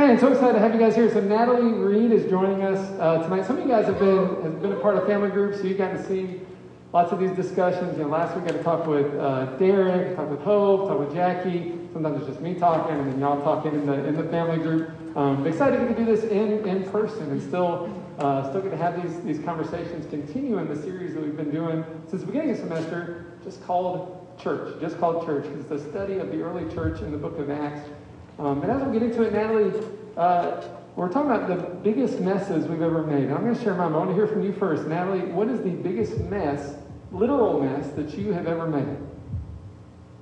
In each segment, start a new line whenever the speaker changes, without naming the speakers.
Man, so excited to have you guys here. So Natalie Reed is joining us uh, tonight. Some of you guys have been have been a part of family groups, so you got to see lots of these discussions. You know, last week I got to talk with uh, Derek, talk with Hope, talk with Jackie. Sometimes it's just me talking, and then y'all talking in the in the family group. Um, excited to get to do this in, in person and still uh, still get to have these these conversations continue in the series that we've been doing since the beginning of the semester, just called Church, just called Church. It's the study of the early church in the book of Acts. Um, and as we get into it, Natalie, uh, we're talking about the biggest messes we've ever made. And I'm going to share mine. I want to hear from you first. Natalie, what is the biggest mess, literal mess, that you have ever made?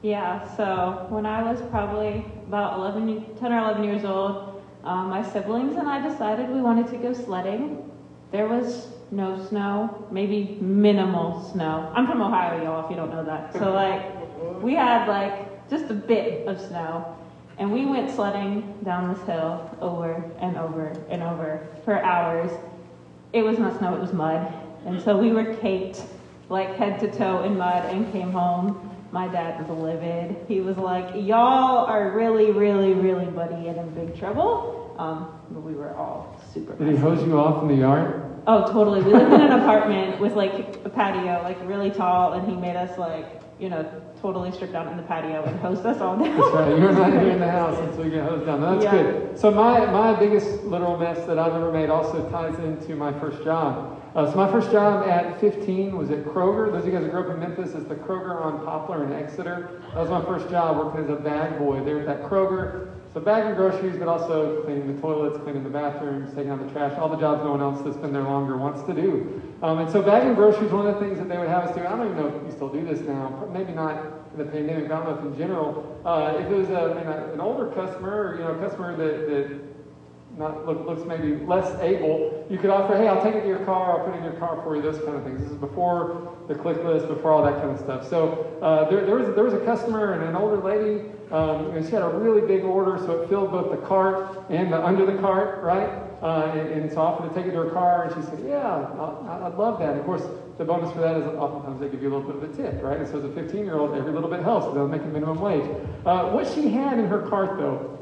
Yeah, so when I was probably about 11, 10 or 11 years old, um, my siblings and I decided we wanted to go sledding. There was no snow, maybe minimal snow. I'm from Ohio, y'all, if you don't know that. So, like, we had, like, just a bit of snow. And we went sledding down this hill over and over and over for hours. It was not snow, it was mud. And so we were caked like head to toe in mud and came home. My dad was livid. He was like, Y'all are really, really, really buddy and in big trouble. Um, but we were all super.
Did he hose you off in the yard?
Oh, totally. We lived in an apartment with like a patio, like really tall, and he made us like, you know, totally stripped down in the patio and hosed us all down.
That's right. You're not here in the house until we get hosed down. That's
Yeah.
good. So my, my biggest literal mess that I've ever made also ties into my first job. Uh, so my first job at 15 was at Kroger. Those of you guys that grew up in Memphis, it's the Kroger on Poplar in Exeter. That was my first job working as a bag boy there at that Kroger. So bagging groceries, but also cleaning the toilets, cleaning the bathrooms, taking out the trash, all the jobs no one else that's been there longer wants to do. Um, and so bagging groceries, one of the things that they would have us do, I don't even know if you still do this now, maybe not in the pandemic, but I don't know if in general, uh, if it was a, an older customer or, you know, a customer that, that not look, looks maybe less able, you could offer, hey, I'll take it to your car, I'll put it in your car for you, those kind of things. This is before the click list, before all that kind of stuff. So uh, there, there, was, there was a customer and an older lady, um, and she had a really big order, so it filled both the cart and the under the cart, right? Uh, and, and so I offered to take it to her car, and she said, yeah, I- I'd love that. Of course, the bonus for that is oftentimes they give you a little bit of a tip, right? And so as a 15-year-old, every little bit helps, they'll make a minimum wage. Uh, what she had in her cart, though,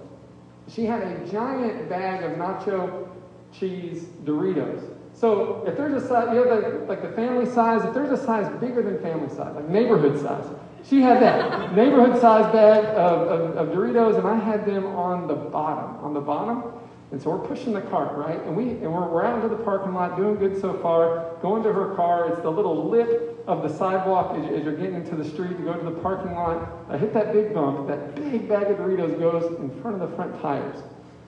she had a giant bag of nacho cheese Doritos. So if there's a size, you know, the, like the family size, if there's a size bigger than family size, like neighborhood size, she had that neighborhood size bag of, of, of Doritos, and I had them on the bottom, on the bottom. And so we're pushing the cart, right? And we and we're, we're out into the parking lot, doing good so far. Going to her car, it's the little lip of the sidewalk as, you- as you're getting into the street to go to the parking lot. I hit that big bump. That big bag of Doritos goes in front of the front tires.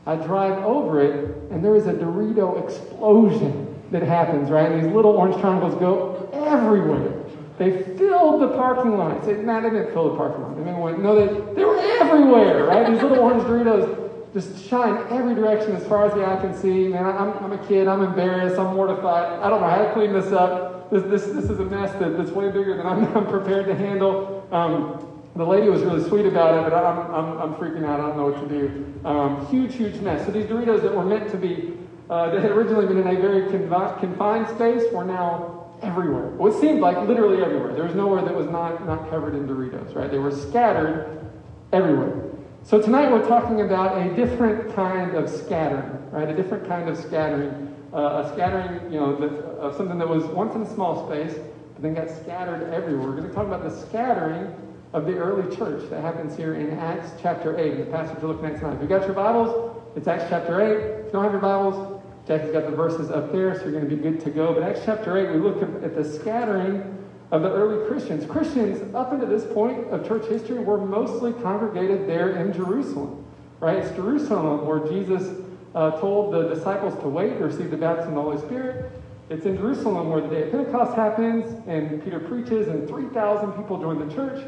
I drive over it, and there is a Dorito explosion that happens, right? And these little orange triangles go everywhere. They filled the parking lot. Nah, they didn't fill the parking lot. They didn't no, they, they were everywhere, right? These little orange Doritos just shine every direction as far as the eye can see. Man, I'm, I'm a kid. I'm embarrassed. I'm mortified. I don't know how to clean this up. This, this, this is a mess that, that's way bigger than I'm, I'm prepared to handle. Um, the lady was really sweet about it, but I'm, I'm, I'm freaking out. I don't know what to do. Um, huge, huge mess. So these Doritos that were meant to be, uh, that had originally been in a very confi- confined space, were now everywhere. Well, it seemed like literally everywhere. There was nowhere that was not, not covered in Doritos, right? They were scattered everywhere. So tonight we're talking about a different kind of scattering, right? A different kind of scattering. Uh, a scattering, you know, of something that was once in a small space, but then got scattered everywhere. We're going to talk about the scattering of the early church that happens here in Acts chapter 8, the passage we're looking at tonight. If you've got your Bibles, it's Acts chapter 8. If you don't have your Bibles, Jackie's got the verses up there, so you're going to be good to go. But Acts chapter 8, we look at the scattering of the early Christians. Christians, up until this point of church history, were mostly congregated there in Jerusalem. Right? It's Jerusalem where Jesus uh, told the disciples to wait to receive the baptism of the Holy Spirit. It's in Jerusalem where the day of Pentecost happens, and Peter preaches, and 3,000 people join the church.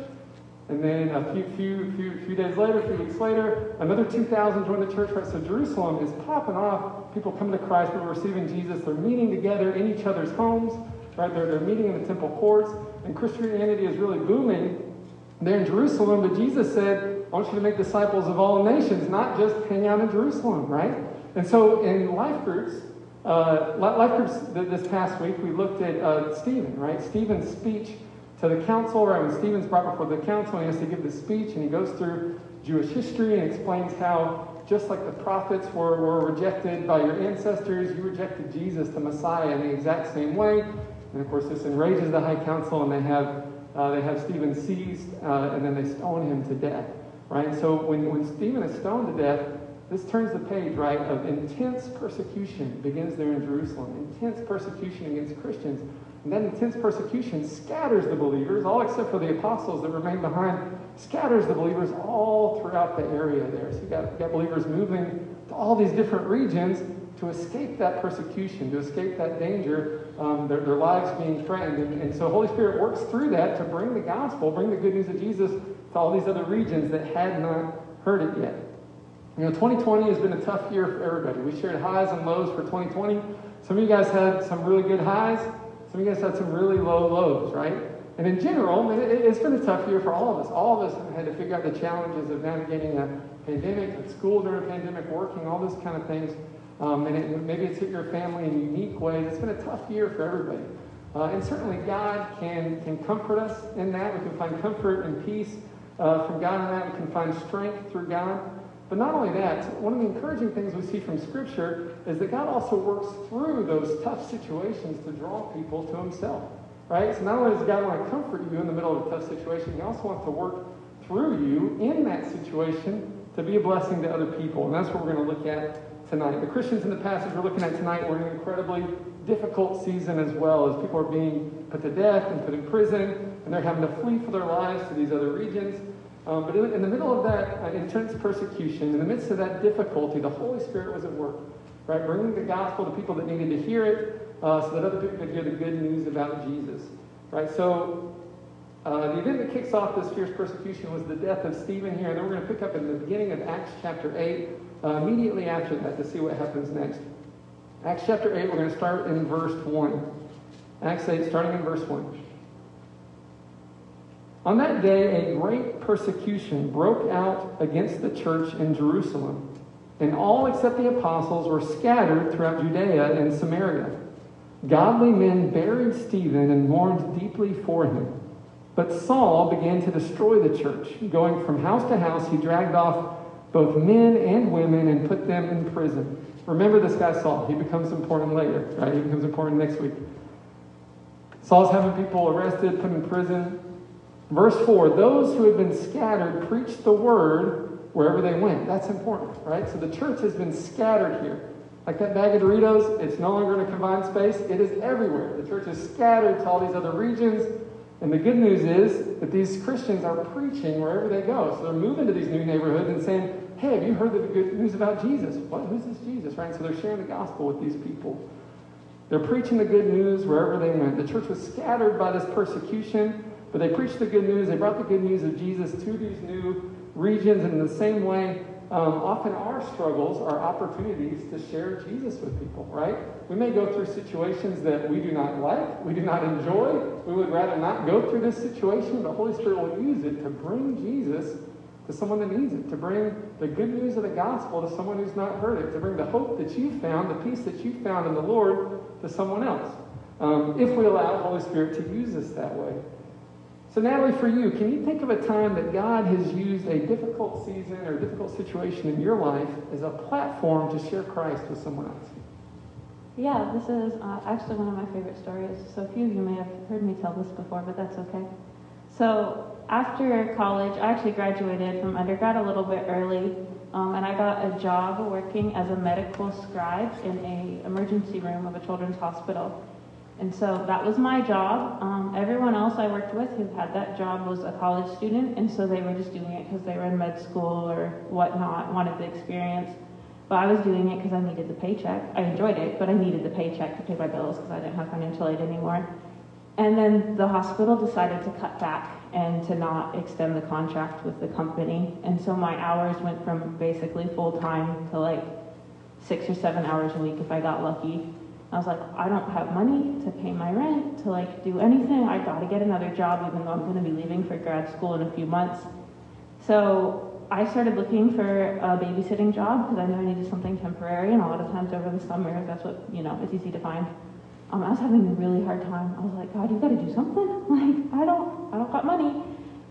And then a few, few, few, few days later, a few weeks later, another 2,000 join the church. Right? So Jerusalem is popping off. People coming to Christ, people receiving Jesus. They're meeting together in each other's homes. Right? They're, they're meeting in the temple courts. And Christianity is really booming there in Jerusalem. But Jesus said, I want you to make disciples of all nations, not just hang out in Jerusalem, right? And so in life groups, uh, life groups this past week, we looked at uh, Stephen, right? Stephen's speech to the council, right? When Stephen's brought before the council, he has to give this speech, and he goes through Jewish history and explains how just like the prophets were, were rejected by your ancestors, you rejected Jesus, the Messiah, in the exact same way. And of course, this enrages the high council, and they have, uh, they have Stephen seized, uh, and then they stone him to death. Right? So when, when Stephen is stoned to death, this turns the page, right, of intense persecution begins there in Jerusalem. Intense persecution against Christians. And that intense persecution scatters the believers, all except for the apostles that remain behind, scatters the believers all throughout the area there. So you've got, you've got believers moving to all these different regions to escape that persecution, to escape that danger, um, their, their lives being threatened. And, and so Holy Spirit works through that to bring the gospel, bring the good news of Jesus to all these other regions that had not heard it yet. You know, 2020 has been a tough year for everybody. We shared highs and lows for 2020. Some of you guys had some really good highs. Some of you guys had some really low lows, right? And in general, it, has been a tough year for all of us. All of us have had to figure out the challenges of navigating a pandemic, at school during a pandemic, working, all those kind of things. Um, and it, maybe it's hit your family in unique ways. It's been a tough year for everybody. Uh, and certainly God can, can comfort us in that. We can find comfort and peace uh, from God in that. We can find strength through God. But not only that, one of the encouraging things we see from Scripture is that God also works through those tough situations to draw people to Himself. Right? So not only does God want to comfort you in the middle of a tough situation, He also wants to work through you in that situation to be a blessing to other people. And that's what we're going to look at tonight. The Christians in the passage we're looking at tonight were in an incredibly difficult season as well, as people are being put to death and put in prison, and they're having to flee for their lives to these other regions. Um, but in, in, the middle of that uh, intense persecution, in the midst of that difficulty, the Holy Spirit was at work, right? Bringing the gospel to people that needed to hear it uh, so that other people could hear the good news about Jesus, right? So uh, the event that kicks off this fierce persecution was the death of Stephen here. And then we're going to pick up in the beginning of Acts chapter 8, uh, immediately after that, to see what happens next. Acts chapter 8, we're going to start in verse 1. Acts 8, starting in verse 1. On that day, a great persecution broke out against the church in Jerusalem, and all except the apostles were scattered throughout Judea and Samaria. Godly men buried Stephen and mourned deeply for him. But Saul began to destroy the church. Going from house to house, he dragged off both men and women and put them in prison. Remember this guy Saul. He becomes important later, right? He becomes important next week. Saul's having people arrested, put in prison. Verse 4 those who had been scattered preached the word wherever they went. That's important, right? So the church has been scattered here. Like that bag of Doritos, it's no longer in a confined space, it is everywhere. The church is scattered to all these other regions. And the good news is that these Christians are preaching wherever they go. So they're moving to these new neighborhoods and saying, Hey, have you heard the good news about Jesus? What? Who's this Jesus? Right? So they're sharing the gospel with these people. They're preaching the good news wherever they went. The church was scattered by this persecution. But they preached the good news. They brought the good news of Jesus to these new regions. And in the same way, um, often our struggles are opportunities to share Jesus with people, right? We may go through situations that we do not like, we do not enjoy. We would rather not go through this situation, but the Holy Spirit will use it to bring Jesus to someone that needs it, to bring the good news of the gospel to someone who's not heard it, to bring the hope that you found, the peace that you found in the Lord to someone else. Um, if we allow the Holy Spirit to use us that way. So, Natalie, for you, can you think of a time that God has used a difficult season or difficult situation in your life as a platform to share Christ with someone else?
Yeah, this is uh, actually one of my favorite stories. So, a few of you may have heard me tell this before, but that's okay. So, after college, I actually graduated from undergrad a little bit early, um, and I got a job working as a medical scribe in a emergency room of a children's hospital. And so that was my job. Um, everyone else I worked with who had that job was a college student, and so they were just doing it because they were in med school or whatnot, wanted the experience. But I was doing it because I needed the paycheck. I enjoyed it, but I needed the paycheck to pay my bills because I didn't have financial aid anymore. And then the hospital decided to cut back and to not extend the contract with the company. And so my hours went from basically full time to like six or seven hours a week if I got lucky. I was like, I don't have money to pay my rent, to like do anything. I got to get another job, even though I'm to be leaving for grad school in a few months. So I started looking for a babysitting job because I knew I needed something temporary, and a lot of times over the summer, that's what you know it's easy to find. Um, I was having a really hard time. I was like, God, you got to do something. Like I don't, I don't got money.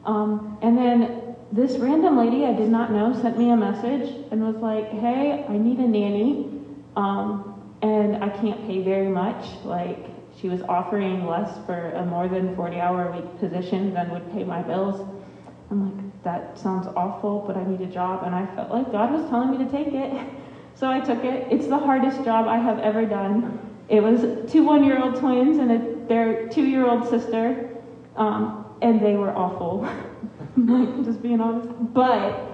Um, and then this random lady I did not know sent me a message and was like, "Hey, I need a nanny, um, and I can't pay very much. Like, she was offering less for a more than 40-hour a week position than would pay my bills." I'm like, "That sounds awful, but I need a job," and I felt like God was telling me to take it, so I took it. It's the hardest job I have ever done. It was two one-year-old twins and a, their two-year-old sister, um, and they were awful. like just being honest. But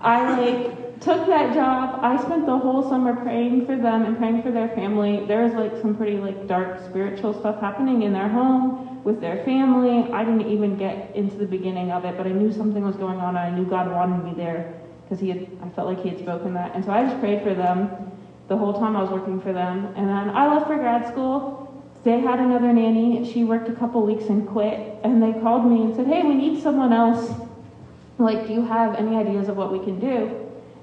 I like took that job. I spent the whole summer praying for them and praying for their family. There was like some pretty like dark spiritual stuff happening in their home with their family. I didn't even get into the beginning of it, but I knew something was going on and I knew God wanted me there because he had I felt like he had spoken that. And so I just prayed for them the whole time I was working for them. And then I left for grad school. They had another nanny. She worked a couple weeks and quit. And they called me and said, Hey, we need someone else. Like, do you have any ideas of what we can do?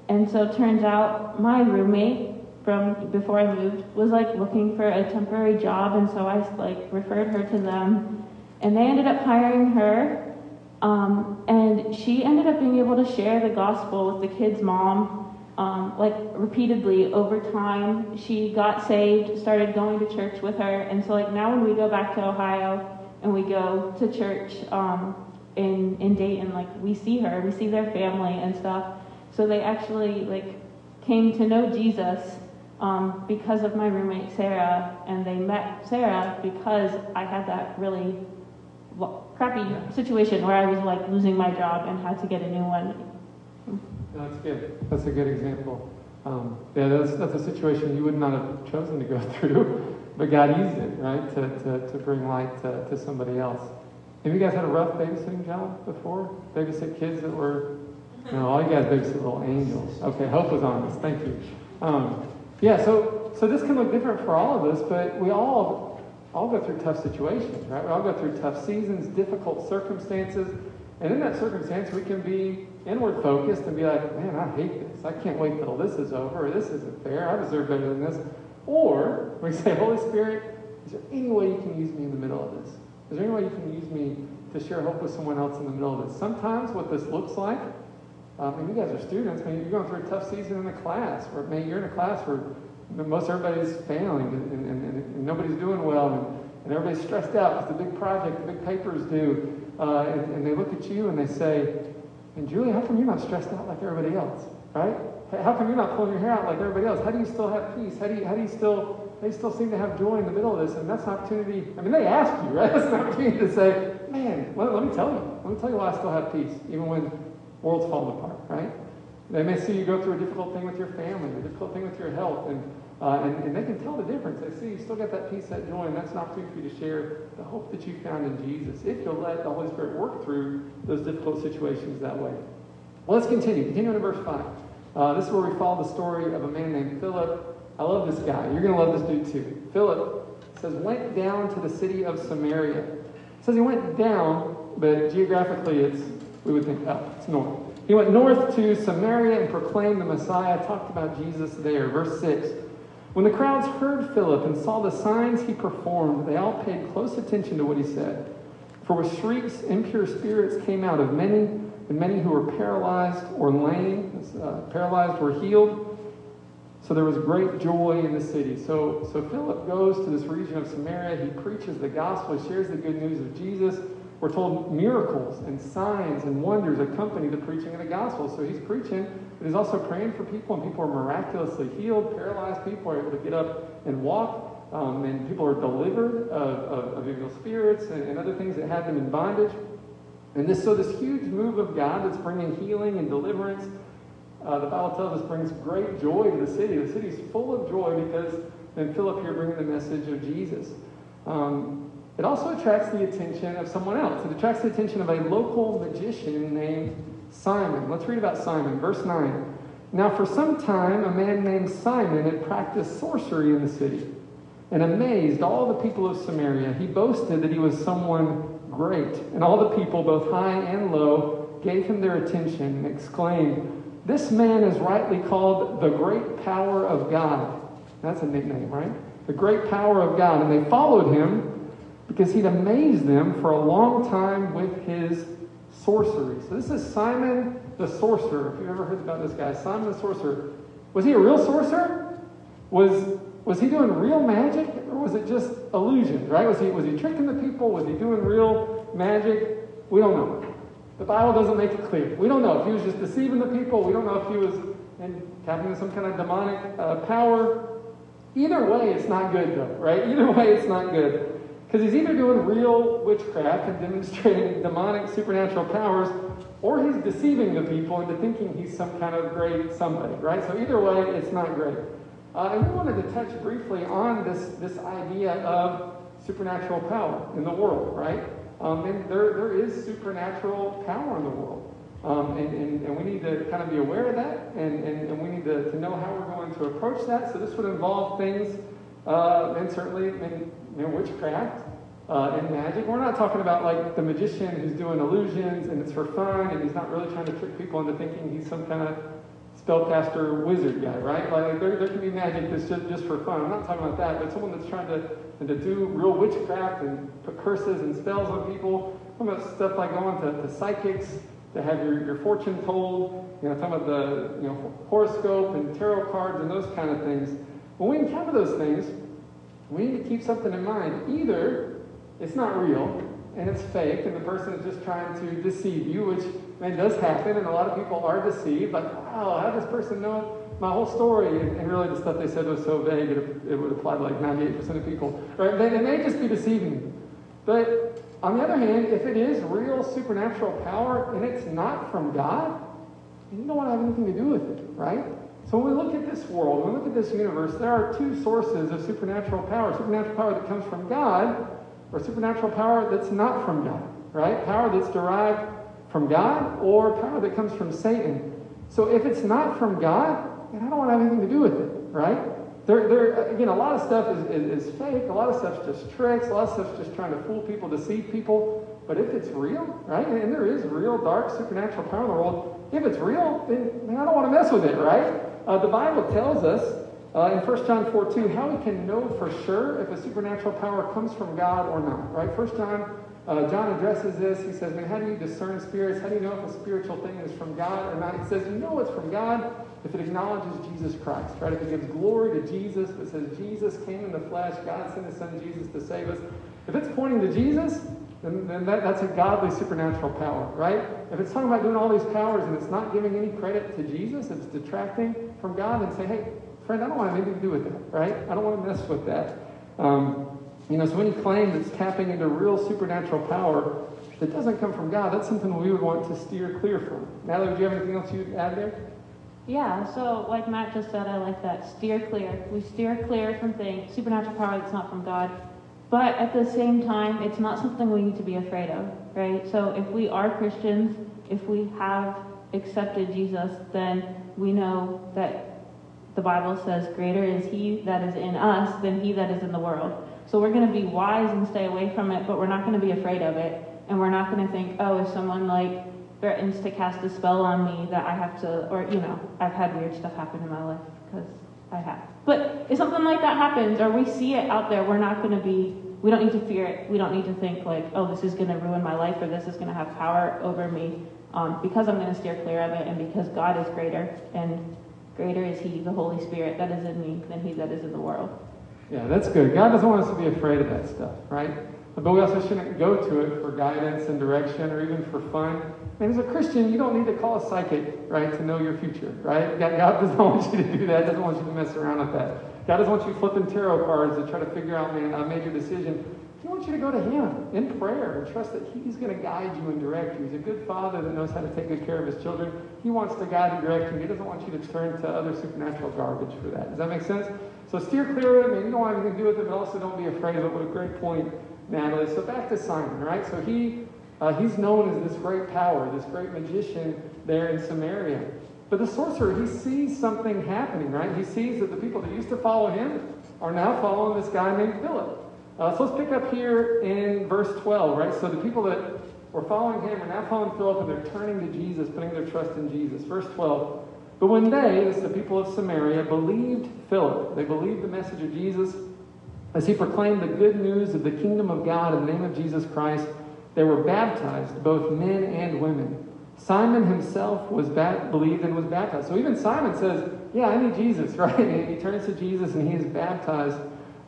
And so it turns out my roommate from before I moved was like looking for a temporary job. And so I like referred her to them. And they ended up hiring her. Um, and she ended up being able to share the gospel with the kid's mom um, like repeatedly over time. She got saved, started going to church with her, and so like now when we go back to Ohio and we go to church um, in in Dayton, like we see her, we see their family and stuff. So they actually like came to know Jesus um, because of my roommate Sarah, and they met Sarah because I had that really crappy situation where I was like losing my job and had to get a new one
that's good. That's a good example. Um, yeah, that's, that's a situation you would not have chosen to go through, but God used it, right, to, to, to bring light to, to somebody else. Have you guys had a rough babysitting job before? Babysit kids that were, no, all you guys babysit little angels. Okay, Hope was honest. Thank you. Um, yeah, so, so this can look different for all of us, but we all, all go through tough situations, right? We all go through tough seasons, difficult circumstances. And in that circumstance, we can be inward focused and be like, man, I hate this. I can't wait till this is over, this isn't fair. I deserve better than this. Or we say, Holy Spirit, is there any way you can use me in the middle of this? Is there any way you can use me to share hope with someone else in the middle of this? Sometimes what this looks like, um, and you guys are students, maybe you're going through a tough season in the class, or maybe you're in a class where most everybody's failing and, and, and, and nobody's doing well, and, and everybody's stressed out because the big project, the big papers due, uh, and, and they look at you and they say, and Julie, how come you're not stressed out like everybody else, right? How come you're not pulling your hair out like everybody else? How do you still have peace? How do you, how do you still, they still seem to have joy in the middle of this? And that's an opportunity, I mean, they ask you, right? That's an opportunity to say, man, let, let me tell you. Let me tell you why I still have peace, even when worlds falling apart, right? They may see you go through a difficult thing with your family, a difficult thing with your health, and uh, and, and, they can tell the difference. They see you still got that peace, that joy, and that's an opportunity for you to share the hope that you found in Jesus if you'll let the Holy Spirit work through those difficult situations that way. Well, let's continue. Continue in verse 5. Uh, this is where we follow the story of a man named Philip. I love this guy. You're going to love this dude too. Philip says, went down to the city of Samaria. It says he went down, but geographically it's, we would think up. It's north. He went north to Samaria and proclaimed the Messiah, talked about Jesus there. Verse 6. When the crowds heard Philip and saw the signs he performed, they all paid close attention to what he said. For with shrieks, impure spirits came out of many and many who were paralyzed or lame, uh, paralyzed were healed. So there was great joy in the city. So, so Philip goes to this region of Samaria. He preaches the gospel. He shares the good news of Jesus. We're told miracles and signs and wonders accompany the preaching of the gospel. So he's preaching, but he's also praying for people, and people are miraculously healed. Paralyzed people are able to get up and walk. Um, and people are delivered of, of, of evil spirits and, and other things that had them in bondage. And this, so this huge move of God that's bringing healing and deliverance, uh, the Bible tells us brings great joy to the city. The city's full of joy because then Philip here bringing the message of Jesus. Um, it also attracts the attention of someone else. It attracts the attention of a local magician named Simon. Let's read about Simon. Verse 9. Now, for some time, a man named Simon had practiced sorcery in the city and amazed all the people of Samaria. He boasted that he was someone great. And all the people, both high and low, gave him their attention and exclaimed, This man is rightly called the great power of God. That's a nickname, right? The great power of God. And they followed him because he'd amazed them for a long time with his sorcery. So this is Simon the sorcerer. If you've ever heard about this guy, Simon the sorcerer. Was he a real sorcerer? Was was he doing real magic or was it just illusions, right? Was he was he tricking the people? Was he doing real magic? We don't know. The Bible doesn't make it clear. We don't know if he was just deceiving the people. We don't know if he was into some kind of demonic uh, power. Either way, it's not good, though, right? Either way, it's not good. Because he's either doing real witchcraft and demonstrating demonic supernatural powers, or he's deceiving the people into thinking he's some kind of great somebody, right? So either way, it's not great. Uh, and we wanted to touch briefly on this, this idea of supernatural power in the world, right? Um, and there, there is supernatural power in the world. Um, and, and, and, we need to kind of be aware of that, and, and, and we need to, to know how we're going to approach that. So this would involve things, uh, and certainly in you know, witchcraft uh, and magic. We're not talking about like the magician who's doing illusions and it's for fun, and he's not really trying to trick people into thinking he's some kind of spellcaster wizard guy, right? Like there, there can be magic that's just, just for fun. I'm not talking about that, but someone that's trying to, to do real witchcraft and put curses and spells on people. I'm talking about stuff like going to, to psychics to have your, your fortune told, you know, talking about the you know, horoscope and tarot cards and those kind of things. When we encounter those things, we need to keep something in mind. Either it's not real and it's fake and the person is just trying to deceive you, which man does happen and a lot of people are deceived. Like, wow, how does this person know my whole story? And, and really the stuff they said was so vague it, it would apply to like 98% of people. Right? They, they may just be deceiving. But on the other hand, if it is real supernatural power and it's not from God, you don't want to have anything to do with it, right? So when we look at this world, when we look at this universe, there are two sources of supernatural power. Supernatural power that comes from God, or supernatural power that's not from God, right? Power that's derived from God, or power that comes from Satan. So if it's not from God, then I don't want to have anything to do with it, right? There, there, again, a lot of stuff is, is, is, fake. A lot of stuff's just tricks. A lot of stuff's just trying to fool people, deceive people. But if it's real, right, and there is real dark supernatural power in the world, if it's real, then, then I don't want to mess with it, right? Uh, the Bible tells us uh, in 1 John 4 2 how we can know for sure if a supernatural power comes from God or not, right? 1 John, uh, John addresses this. He says, Man, how do you discern spirits? How do you know if a spiritual thing is from God or not? He says, You know it's from God if it acknowledges Jesus Christ, right? If it gives glory to Jesus, if it says Jesus came in the flesh, God sent his son Jesus to save us. If it's pointing to Jesus, then, then that, that's a godly supernatural power, right? If it's talking about doing all these powers and it's not giving any credit to Jesus, it's detracting from God, and say, hey, friend, I don't want anything to do with that, right? I don't want to mess with that. Um, you know, so any claim that's tapping into real supernatural power that doesn't come from God, that's something we would want to steer clear from. Natalie, do you have anything else you'd add there?
Yeah, so like Matt just said, I like that. Steer clear. We steer clear from things, supernatural power that's not from God. But at the same time, it's not something we need to be afraid of, right? So if we are Christians, if we have accepted Jesus, then we know that the Bible says, Greater is he that is in us than he that is in the world. So we're going to be wise and stay away from it, but we're not going to be afraid of it. And we're not going to think, oh, if someone like threatens to cast a spell on me that I have to, or, you know, I've had weird stuff happen in my life because I have. But if something like that happens or we see it out there, we're not going to be, we don't need to fear it. We don't need to think like, oh, this is going to ruin my life or this is going to have power over me um, because I'm going to steer clear of it and because God is greater and greater is He, the Holy Spirit that is in me than He that is in the world.
Yeah, that's good. God doesn't want us to be afraid of that stuff, right? But we also shouldn't go to it for guidance and direction or even for fun. And as a Christian, you don't need to call a psychic, right, to know your future, right? God, doesn't want you to do that. doesn't want you to mess around with that. God doesn't want you flipping tarot cards to try to figure out, made your decision. He wants you to go to Him in prayer and trust that He's going to guide you and direct you. He's a good father that knows how to take good care of His children. He wants to guide and direct you. He doesn't want you to turn to other supernatural garbage for that. Does that make sense? So steer clear of it. I mean, you don't want anything to do with it, but also don't be afraid of it. What a great point, Natalie. So back to Simon, right? So he uh, he's known as this great power, this great magician there in Samaria. But the sorcerer, he sees something happening, right? He sees that the people that used to follow him are now following this guy named Philip. Uh, so let's pick up here in verse 12, right? So the people that were following him are now following Philip and they're turning to Jesus, putting their trust in Jesus. Verse 12. But when they, this is the people of Samaria, believed Philip, they believed the message of Jesus as he proclaimed the good news of the kingdom of God in the name of Jesus Christ, they were baptized, both men and women. Simon himself was ba- believed and was baptized. So even Simon says, Yeah, I need Jesus, right? And he turns to Jesus and he is baptized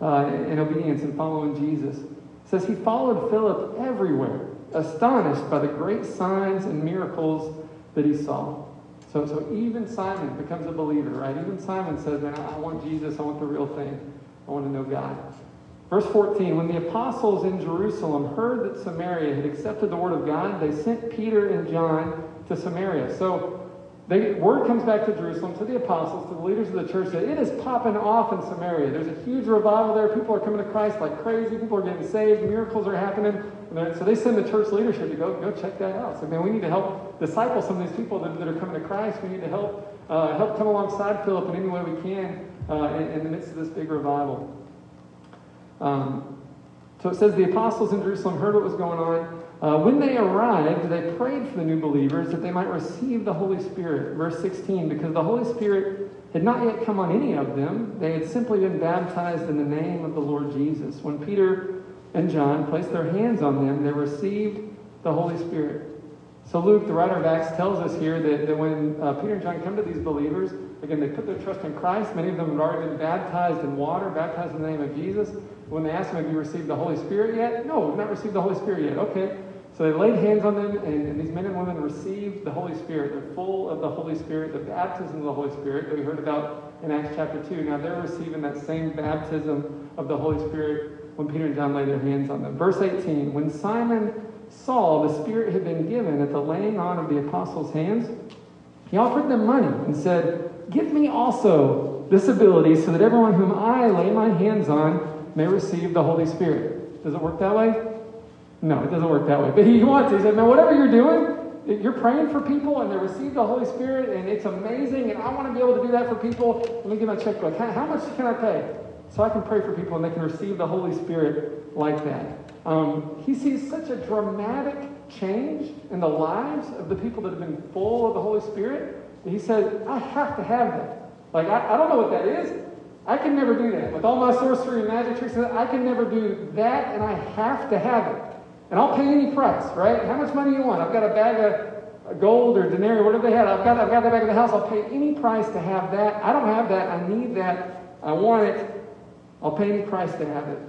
uh, in obedience and following Jesus. It says he followed Philip everywhere, astonished by the great signs and miracles that he saw. So, so even Simon becomes a believer, right? Even Simon says, Man, I want Jesus. I want the real thing. I want to know God. Verse 14 When the apostles in Jerusalem heard that Samaria had accepted the word of God, they sent Peter and John to Samaria. So the word comes back to Jerusalem, to the apostles, to the leaders of the church that it is popping off in Samaria. There's a huge revival there. People are coming to Christ like crazy. People are getting saved. Miracles are happening. So they send the church leadership to go, go check that out. So, man, we need to help disciple some of these people that, that are coming to Christ. We need to help, uh, help come alongside Philip in any way we can uh, in, in the midst of this big revival. Um, so it says the apostles in Jerusalem heard what was going on. Uh, when they arrived, they prayed for the new believers that they might receive the Holy Spirit. Verse 16, because the Holy Spirit had not yet come on any of them, they had simply been baptized in the name of the Lord Jesus. When Peter and John placed their hands on them, they received the Holy Spirit. So Luke, the writer of Acts, tells us here that, that when uh, Peter and John come to these believers, again, they put their trust in Christ. Many of them had already been baptized in water, baptized in the name of Jesus. When they asked them, have you received the Holy Spirit yet? No, we've not received the Holy Spirit yet. Okay. So they laid hands on them, and, and, these men and women received the Holy Spirit. They're full of the Holy Spirit, the baptism of the Holy Spirit that we heard about in Acts chapter 2. Now they're receiving that same baptism of the Holy Spirit when Peter and John laid their hands on them. Verse 18 When Simon saw the Spirit had been given at the laying on of the apostles' hands, he offered them money and said, Give me also this ability so that everyone whom I lay my hands on may receive the Holy Spirit. Does it work that way? No, it doesn't work that way. But he wants, he said, man, whatever you're doing, you're praying for people and they receive the Holy Spirit and it's amazing and I want to be able to do that for people. Let me get my checkbook. How much can I pay? So I can pray for people and they can receive the Holy Spirit like that. Um, he sees such a dramatic change in the lives of the people that have been full of the Holy Spirit he says, I have to have that. Like, I, I don't know what that is. I can never do that. With all my sorcery and magic tricks, I can never do that, and I have to have it. And I'll pay any price, right? How much money you want? I've got a bag of gold or denarii, whatever they had. I've got, I've got that back in the house. I'll pay any price to have that. I don't have that. I need that. I want it. I'll pay any price to have it.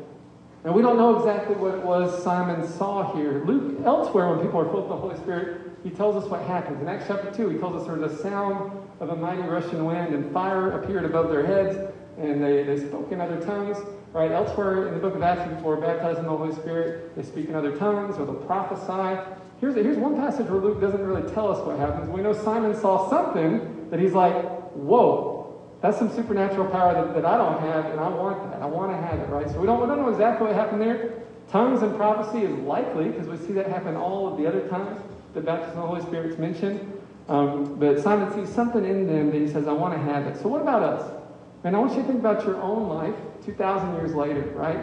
And we don't know exactly what it was Simon saw here. Luke, elsewhere, when people are filled with the Holy Spirit, he tells us what happens. In Acts chapter 2, he tells us there was a sound of a mighty rushing wind, and fire appeared above their heads, and they, they spoke in other tongues. Right? Elsewhere in the book of Acts, baptized in the Holy Spirit. They speak in other tongues, or they'll prophesy. Here's, here's one passage where Luke doesn't really tell us what happens. We know Simon saw something that he's like, whoa, that's some supernatural power that, that I don't have, and I want that. I want to have it, right? So we don't, we don't know exactly what happened there. Tongues and prophecy is likely, because we see that happen all of the other times the baptism of the Holy Spirit is mentioned. Um, but Simon sees something in them that he says, I want to have it. So what about us? And I want you to think about your own life 2,000 years later, right?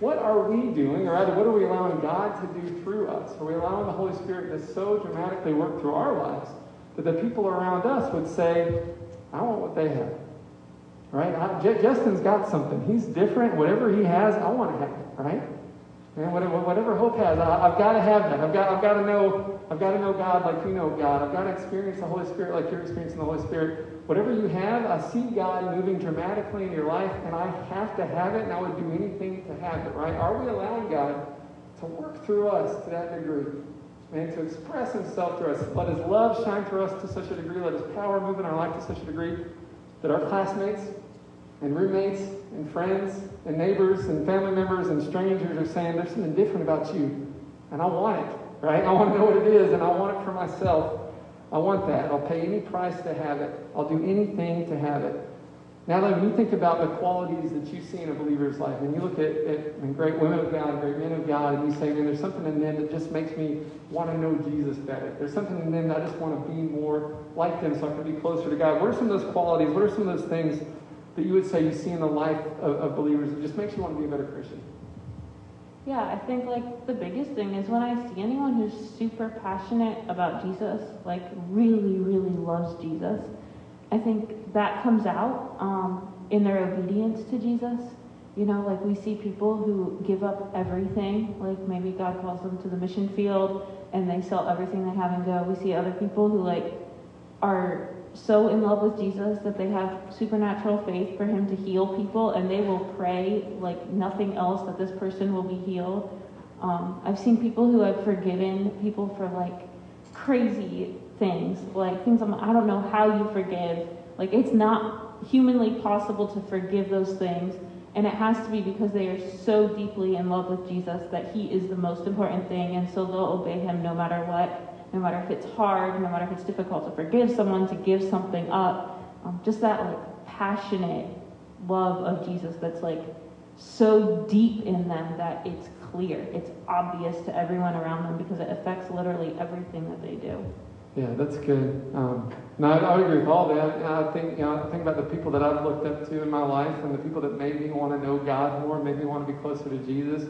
What are we doing, or rather, what are we allowing God to do through us? Are we allowing the Holy Spirit to so dramatically work through our lives that the people around us would say, I want what they have? Right? I, J- Justin's got something. He's different. Whatever he has, I want to have it, right? And whatever, whatever hope has, I, have got to have that. I've got, I've got to know, I've got to know God like you know God. I've got to experience the Holy Spirit like you're experiencing the Holy Spirit. Whatever you have, I see God moving dramatically in your life, and I have to have it, and I would do anything to have it. Right? Are we allowing God to work through us to that degree, and to express Himself through us? Let His love shine through us to such a degree. Let His power move in our life to such a degree that our classmates and roommates and friends and neighbors and family members and strangers are saying there's something different about you and I want it, right? I want to know what it is and I want it for myself. I want that. I'll pay any price to have it. I'll do anything to have it. Now, when you think about the qualities that you see in a believer's life, and you look at, at great women of God, great men of God, and you say, man, there's something in them that just makes me want to know Jesus better. There's something in them that I just want to be more like them so I can be closer to God. What are some of those qualities? What are some of those things that you would say you see in the life of, of believers that just makes you want to be a better Christian?
Yeah, I think like the biggest thing is when I see anyone who's super passionate about Jesus, like really, really loves Jesus, I think that comes out um, in their obedience to Jesus. you know, like we see people who give up everything, like maybe God calls them to the mission field and they sell everything they have and go. We see other people who like are so in love with Jesus that they have supernatural faith for him to heal people and they will pray like nothing else that this person will be healed. Um, I've seen people who have forgiven people for like crazy things, like things I'm, I don't know how you forgive. Like it's not humanly possible to forgive those things. And it has to be because they are so deeply in love with Jesus that he is the most important thing. And so they'll obey him no matter what no matter if it's hard, no matter if it's difficult to forgive someone, to give something up. Um, just that like passionate love of Jesus that's like so deep in them that it's clear, it's obvious to everyone around them because it affects literally everything that they do.
Yeah, that's good. Um, no, I, I agree with all that. I think you know, I think about the people that I've looked up to in my life, and the people that made me want to know God more, made me want to be closer to Jesus.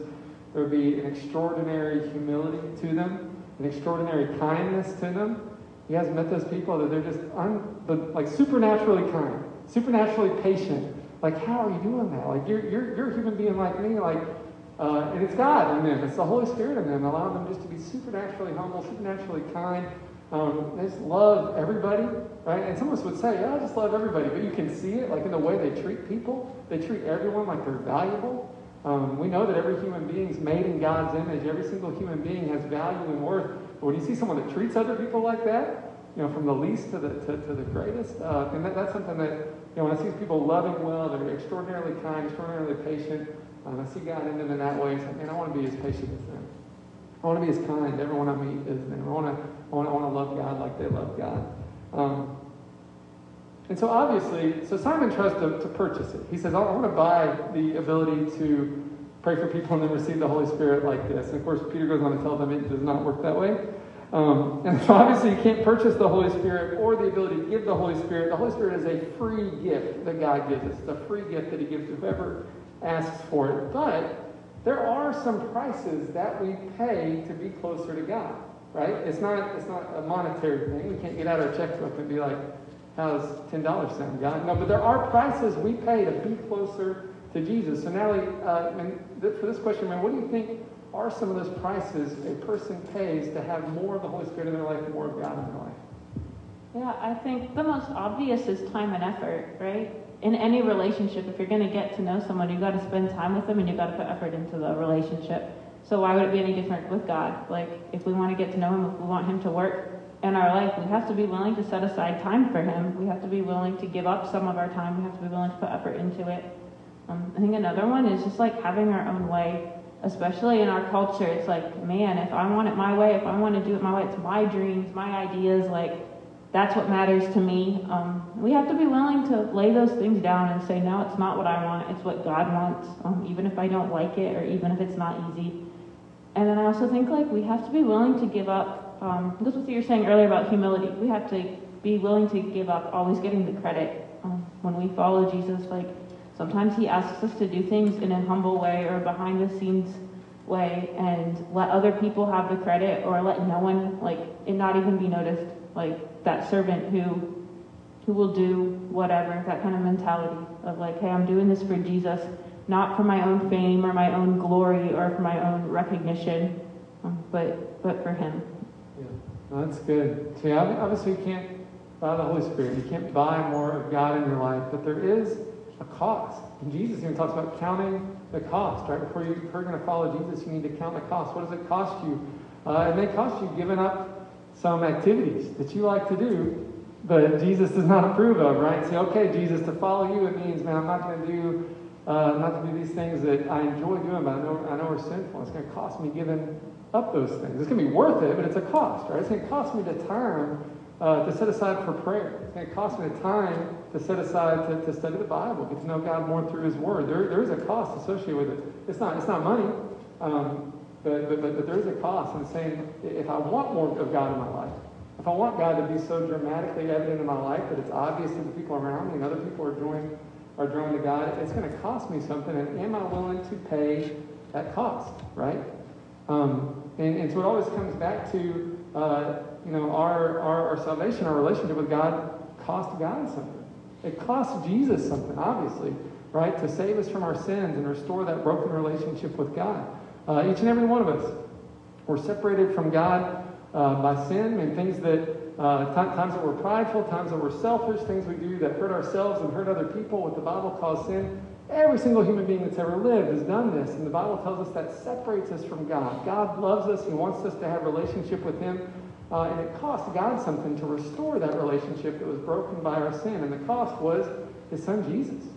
There would be an extraordinary humility to them an extraordinary kindness to them. You guys met those people that they're just un, like supernaturally kind, supernaturally patient. Like, how are you doing that? Like, you're, you're, you're a human being like me. Like, uh, and it's God in them. It's the Holy Spirit in them, allowing them just to be supernaturally humble, supernaturally kind. Um, they just love everybody, right? And some of us would say, yeah, I just love everybody. But you can see it, like in the way they treat people. They treat everyone like they're valuable. Um, we know that every human being is made in God's image. Every single human being has value and worth. But when you see someone that treats other people like that, you know, from the least to the, to, to the greatest, uh, and that, that's something that, you know, when I see people loving well, they're extraordinarily kind, extraordinarily patient, um, I see God in them in that way. So, man, I want to be as patient as them. I want to be as kind to everyone I meet as them. I want to, I want to, I want to love God like they love God. Um, and so obviously, so Simon tries to, to purchase it. He says, I want to buy the ability to pray for people and then receive the Holy Spirit like this. And of course, Peter goes on to tell them it does not work that way. Um, and so obviously, you can't purchase the Holy Spirit or the ability to give the Holy Spirit. The Holy Spirit is a free gift that God gives us. It's a free gift that He gives to whoever asks for it. But there are some prices that we pay to be closer to God, right? It's not, it's not a monetary thing. We can't get out our checkbook and be like, How's $10 sound, God? No, but there are prices we pay to be closer to Jesus. So, Natalie, uh, th- for this question, man, what do you think are some of those prices a person pays to have more of the Holy Spirit in their life, more of God in their life?
Yeah, I think the most obvious is time and effort, right? In any relationship, if you're going to get to know someone, you've got to spend time with them and you've got to put effort into the relationship. So why would it be any different with God? Like, if we want to get to know Him, if we want Him to work in our life, we have to be willing to set aside time for Him. We have to be willing to give up some of our time. We have to be willing to put effort into it. Um, I think another one is just like having our own way, especially in our culture. It's like, man, if I want it my way, if I want to do it my way, it's my dreams, my ideas. Like, that's what matters to me. Um, we have to be willing to lay those things down and say, no, it's not what I want. It's what God wants, um, even if I don't like it or even if it's not easy. And then I also think like we have to be willing to give up um, what you were saying earlier about humility. We have to be willing to give up always getting the credit um, when we follow Jesus. Like sometimes He asks us to do things in a humble way or behind the scenes way, and let other people have the credit, or let no one like it not even be noticed. Like that servant who who will do whatever. That kind of mentality of like, hey, I'm doing this for Jesus, not for my own fame or my own glory or for my own recognition, um, but but for Him.
That's good. See, obviously, you can't buy the Holy Spirit. You can't buy more of God in your life, but there is a cost. And Jesus even talks about counting the cost, right? Before you, are going to follow Jesus, you need to count the cost. What does it cost you? Uh, it may cost you giving up some activities that you like to do, but Jesus does not approve of, right? Say, okay, Jesus, to follow you, it means, man, I'm not going to do uh, not to do these things that I enjoy doing, but I know, I know are sinful. It's going to cost me giving up those things. It's going to be worth it, but it's a cost, right? It's going to cost me the time uh, to set aside for prayer. It's going to cost me the time to set aside to, to study the Bible, get to know God more through His Word. There, there is a cost associated with it. It's not, it's not money, um, but, but, but, but there is a cost. And saying, if I want more of God in my life, if I want God to be so dramatically evident in my life that it's obvious to the people around me and other people are drawing, are drawing to God, it's going to cost me something. And am I willing to pay that cost, right? Um, and, and so it always comes back to, uh, you know, our, our, our salvation, our relationship with God cost God something. It cost Jesus something, obviously. right? To save us from our sins and restore that broken relationship with God. Uh, each and every one of us, we're separated from God uh, by sin and things that uh, times that we're prideful, times that we're selfish, things we do that hurt ourselves and hurt other people, what the Bible calls sin. Every single human being that's ever lived has done this, and the Bible tells us that separates us from God. God loves us, He wants us to have relationship with Him, uh, and it cost God something to restore that relationship that was broken by our sin, and the cost was His Son Jesus.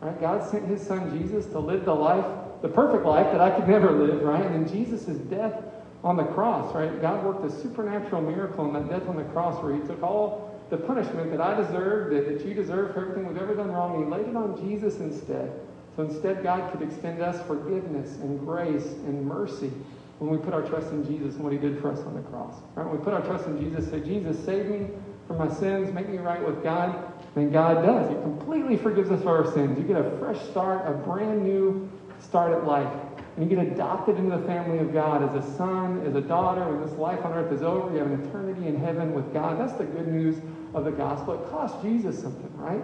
Right? God sent His Son Jesus to live the life, the perfect life that I could never live, right? And in Jesus' death on the cross, right? God worked a supernatural miracle in that death on the cross where He took all the punishment that I deserved, that, that you deserve for everything we've ever done wrong, He laid it on Jesus instead. So instead, God could extend us forgiveness and grace and mercy when we put our trust in Jesus and what He did for us on the cross. Right? When we put our trust in Jesus, say, Jesus, save me from my sins, make me right with God, then God does. He completely forgives us for our sins. You get a fresh start, a brand new start at life. And you get adopted into the family of God as a son, as a daughter. When this life on earth is over, you have an eternity in heaven with God. That's the good news of the gospel. It cost Jesus something, right?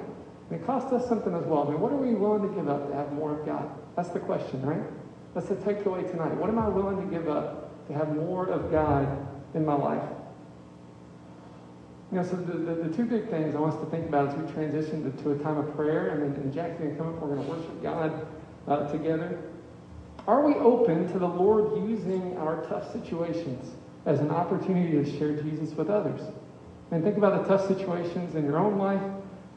And it cost us something as well. I mean, what are we willing to give up to have more of God? That's the question, right? That's the takeaway tonight. What am I willing to give up to have more of God in my life? You know, so the, the, the two big things I want us to think about as we transition to, to a time of prayer, and then and going to come up, we're going to worship God uh, together. Are we open to the Lord using our tough situations as an opportunity to share Jesus with others? And think about the tough situations in your own life.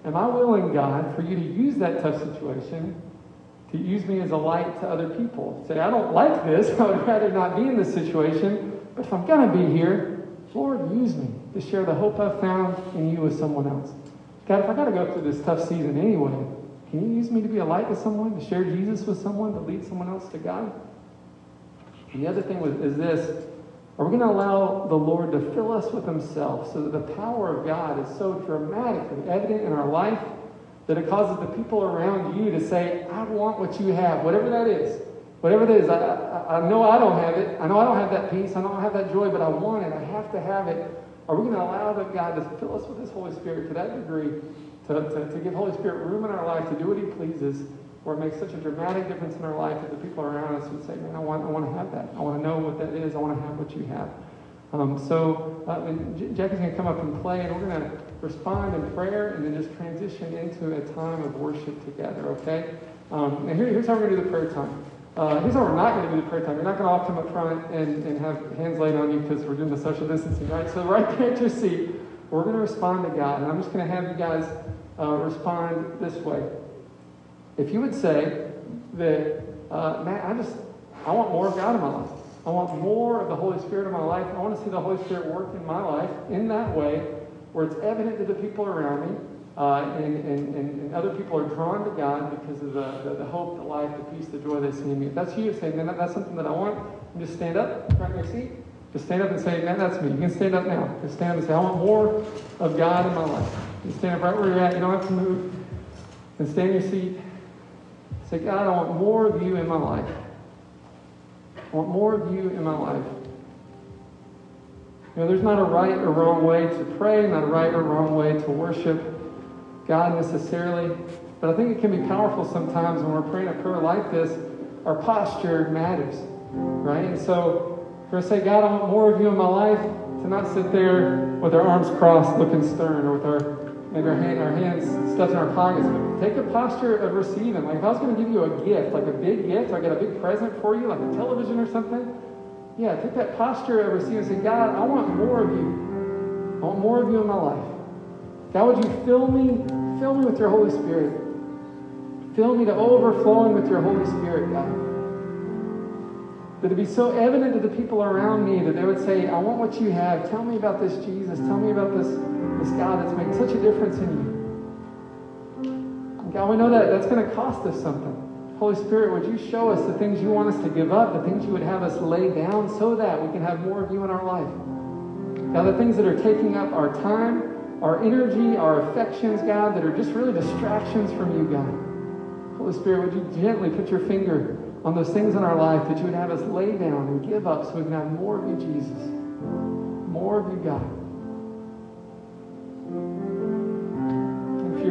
Am I willing, God, for you to use that tough situation to use me as a light to other people? Say, I don't like this. I would rather not be in this situation. But if I'm going to be here, Lord, use me to share the hope I've found in you with someone else. God, if I got to go through this tough season anyway, can you use me to be a light to someone, to share Jesus with someone, to lead someone else to God? And the other thing was, is this are we going to allow the Lord to fill us with Himself so that the power of God is so dramatically evident in our life that it causes the people around you to say, I want what you have, whatever that is. Whatever it is, I, I, I know I don't have it. I know I don't have that peace. I don't have that joy, but I want it. I have to have it. Are we going to allow the God to fill us with His Holy Spirit to that degree, to, to, to give Holy Spirit room in our life to do what He pleases, where it makes such a dramatic difference in our life that the people around us would say, man, I want, I want to have that. I want to know what that is. I want to have what you have. Um, so uh, Jackie's going to come up and play, and we're going to respond in prayer and then just transition into a time of worship together, okay? Um, and here, here's how we're going to do the prayer time. Uh, here's how we're not going to do the prayer time. You're not going to all come up front and, and have hands laid on you because we're doing the social distancing, right? So right there at your seat, we're going to respond to God. And I'm just going to have you guys uh, respond this way. If you would say that, uh, Matt, I just, I want more of God in my life. I want more of the Holy Spirit in my life. I want to see the Holy Spirit work in my life in that way where it's evident to the people around me uh, and, and, and, other people are drawn to God because of the, the, the, hope, the life, the peace, the joy they see in me. If that's you, say, man, that's something that I want. Just stand up, right in your seat. Just stand up and say, man, that's me. You can stand up now. Just stand up and say, I want more of God in my life. You stand up right where you're at. You don't have to move. And stay in your seat. Say, God, I want more of you in my life. I want more of you in my life. You know, there's not a right or wrong way to pray, not a right or wrong way to worship God necessarily. But I think it can be powerful sometimes when we're praying a prayer like this, our posture matters, right? And so, for us to say, God, I want more of you in my life, to not sit there with our arms crossed looking stern or with our maybe our, hand, our hands stuffed in our pockets. Take a posture of receiving. Like if I was going to give you a gift, like a big gift, I got a big present for you, like a television or something. Yeah, take that posture of receiving and say, God, I want more of you. I want more of you in my life. God, would you fill me, fill me with your Holy Spirit. Fill me to overflowing with your Holy Spirit, God. That it be so evident to the people around me that they would say, I want what you have. Tell me about this Jesus. Tell me about this this God that's made such a difference in you. God, we know that that's going to cost us something. Holy Spirit, would you show us the things you want us to give up, the things you would have us lay down so that we can have more of you in our life? God, the things that are taking up our time, our energy, our affections, God, that are just really distractions from you, God. Holy Spirit, would you gently put your finger on those things in our life that you would have us lay down and give up so we can have more of you, Jesus? More of you, God.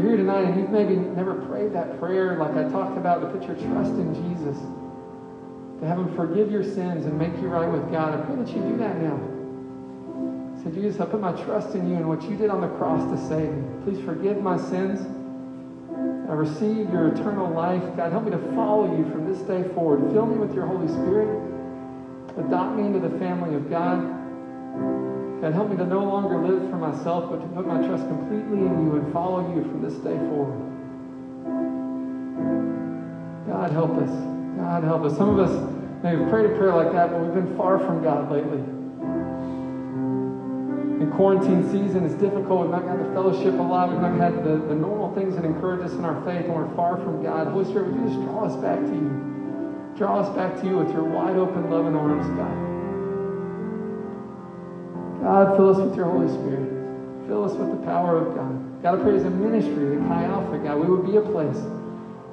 You're here tonight and you've maybe never prayed that prayer like I talked about to put your trust in Jesus, to have Him forgive your sins and make you right with God, I pray that you do that now. Say, Jesus, I put my trust in you and what you did on the cross to save me. Please forgive my sins. I receive your eternal life. God, help me to follow you from this day forward. Fill me with your Holy Spirit. Adopt me into the family of God. God, help me to no longer live for myself, but to put my trust completely in you and follow you from this day forward. God, help us. God, help us. Some of us may have prayed a prayer like that, but we've been far from God lately. In quarantine season, it's difficult. We've not got the fellowship a lot. We've not had the, the normal things that encourage us in our faith, and we're far from God. Holy Spirit, would you just draw us back to you? Draw us back to you with your wide open, loving arms, God. God, fill us with your Holy Spirit. Fill us with the power of God. God, I pray as a ministry at Chi Alpha, God, we would be a place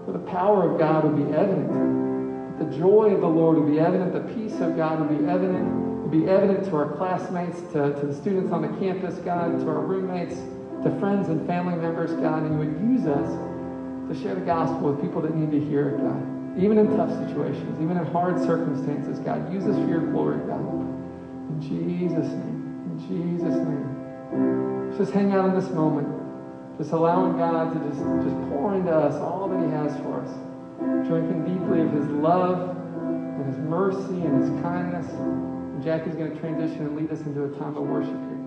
where the power of God would be evident. The joy of the Lord would be evident. The peace of God would be evident It would be evident to our classmates, to, to the students on the campus, God, to our roommates, to friends and family members, God, and you would use us to share the gospel with people that need to hear it, God. Even in tough situations, even in hard circumstances, God, use us for your glory, God. In Jesus' name. Jesus' name. Just hang out in this moment. Just allowing God to just, just pour into us all that He has for us. Drinking deeply of His love and His mercy and His kindness. Jackie's going to transition and lead us into a time of worship here.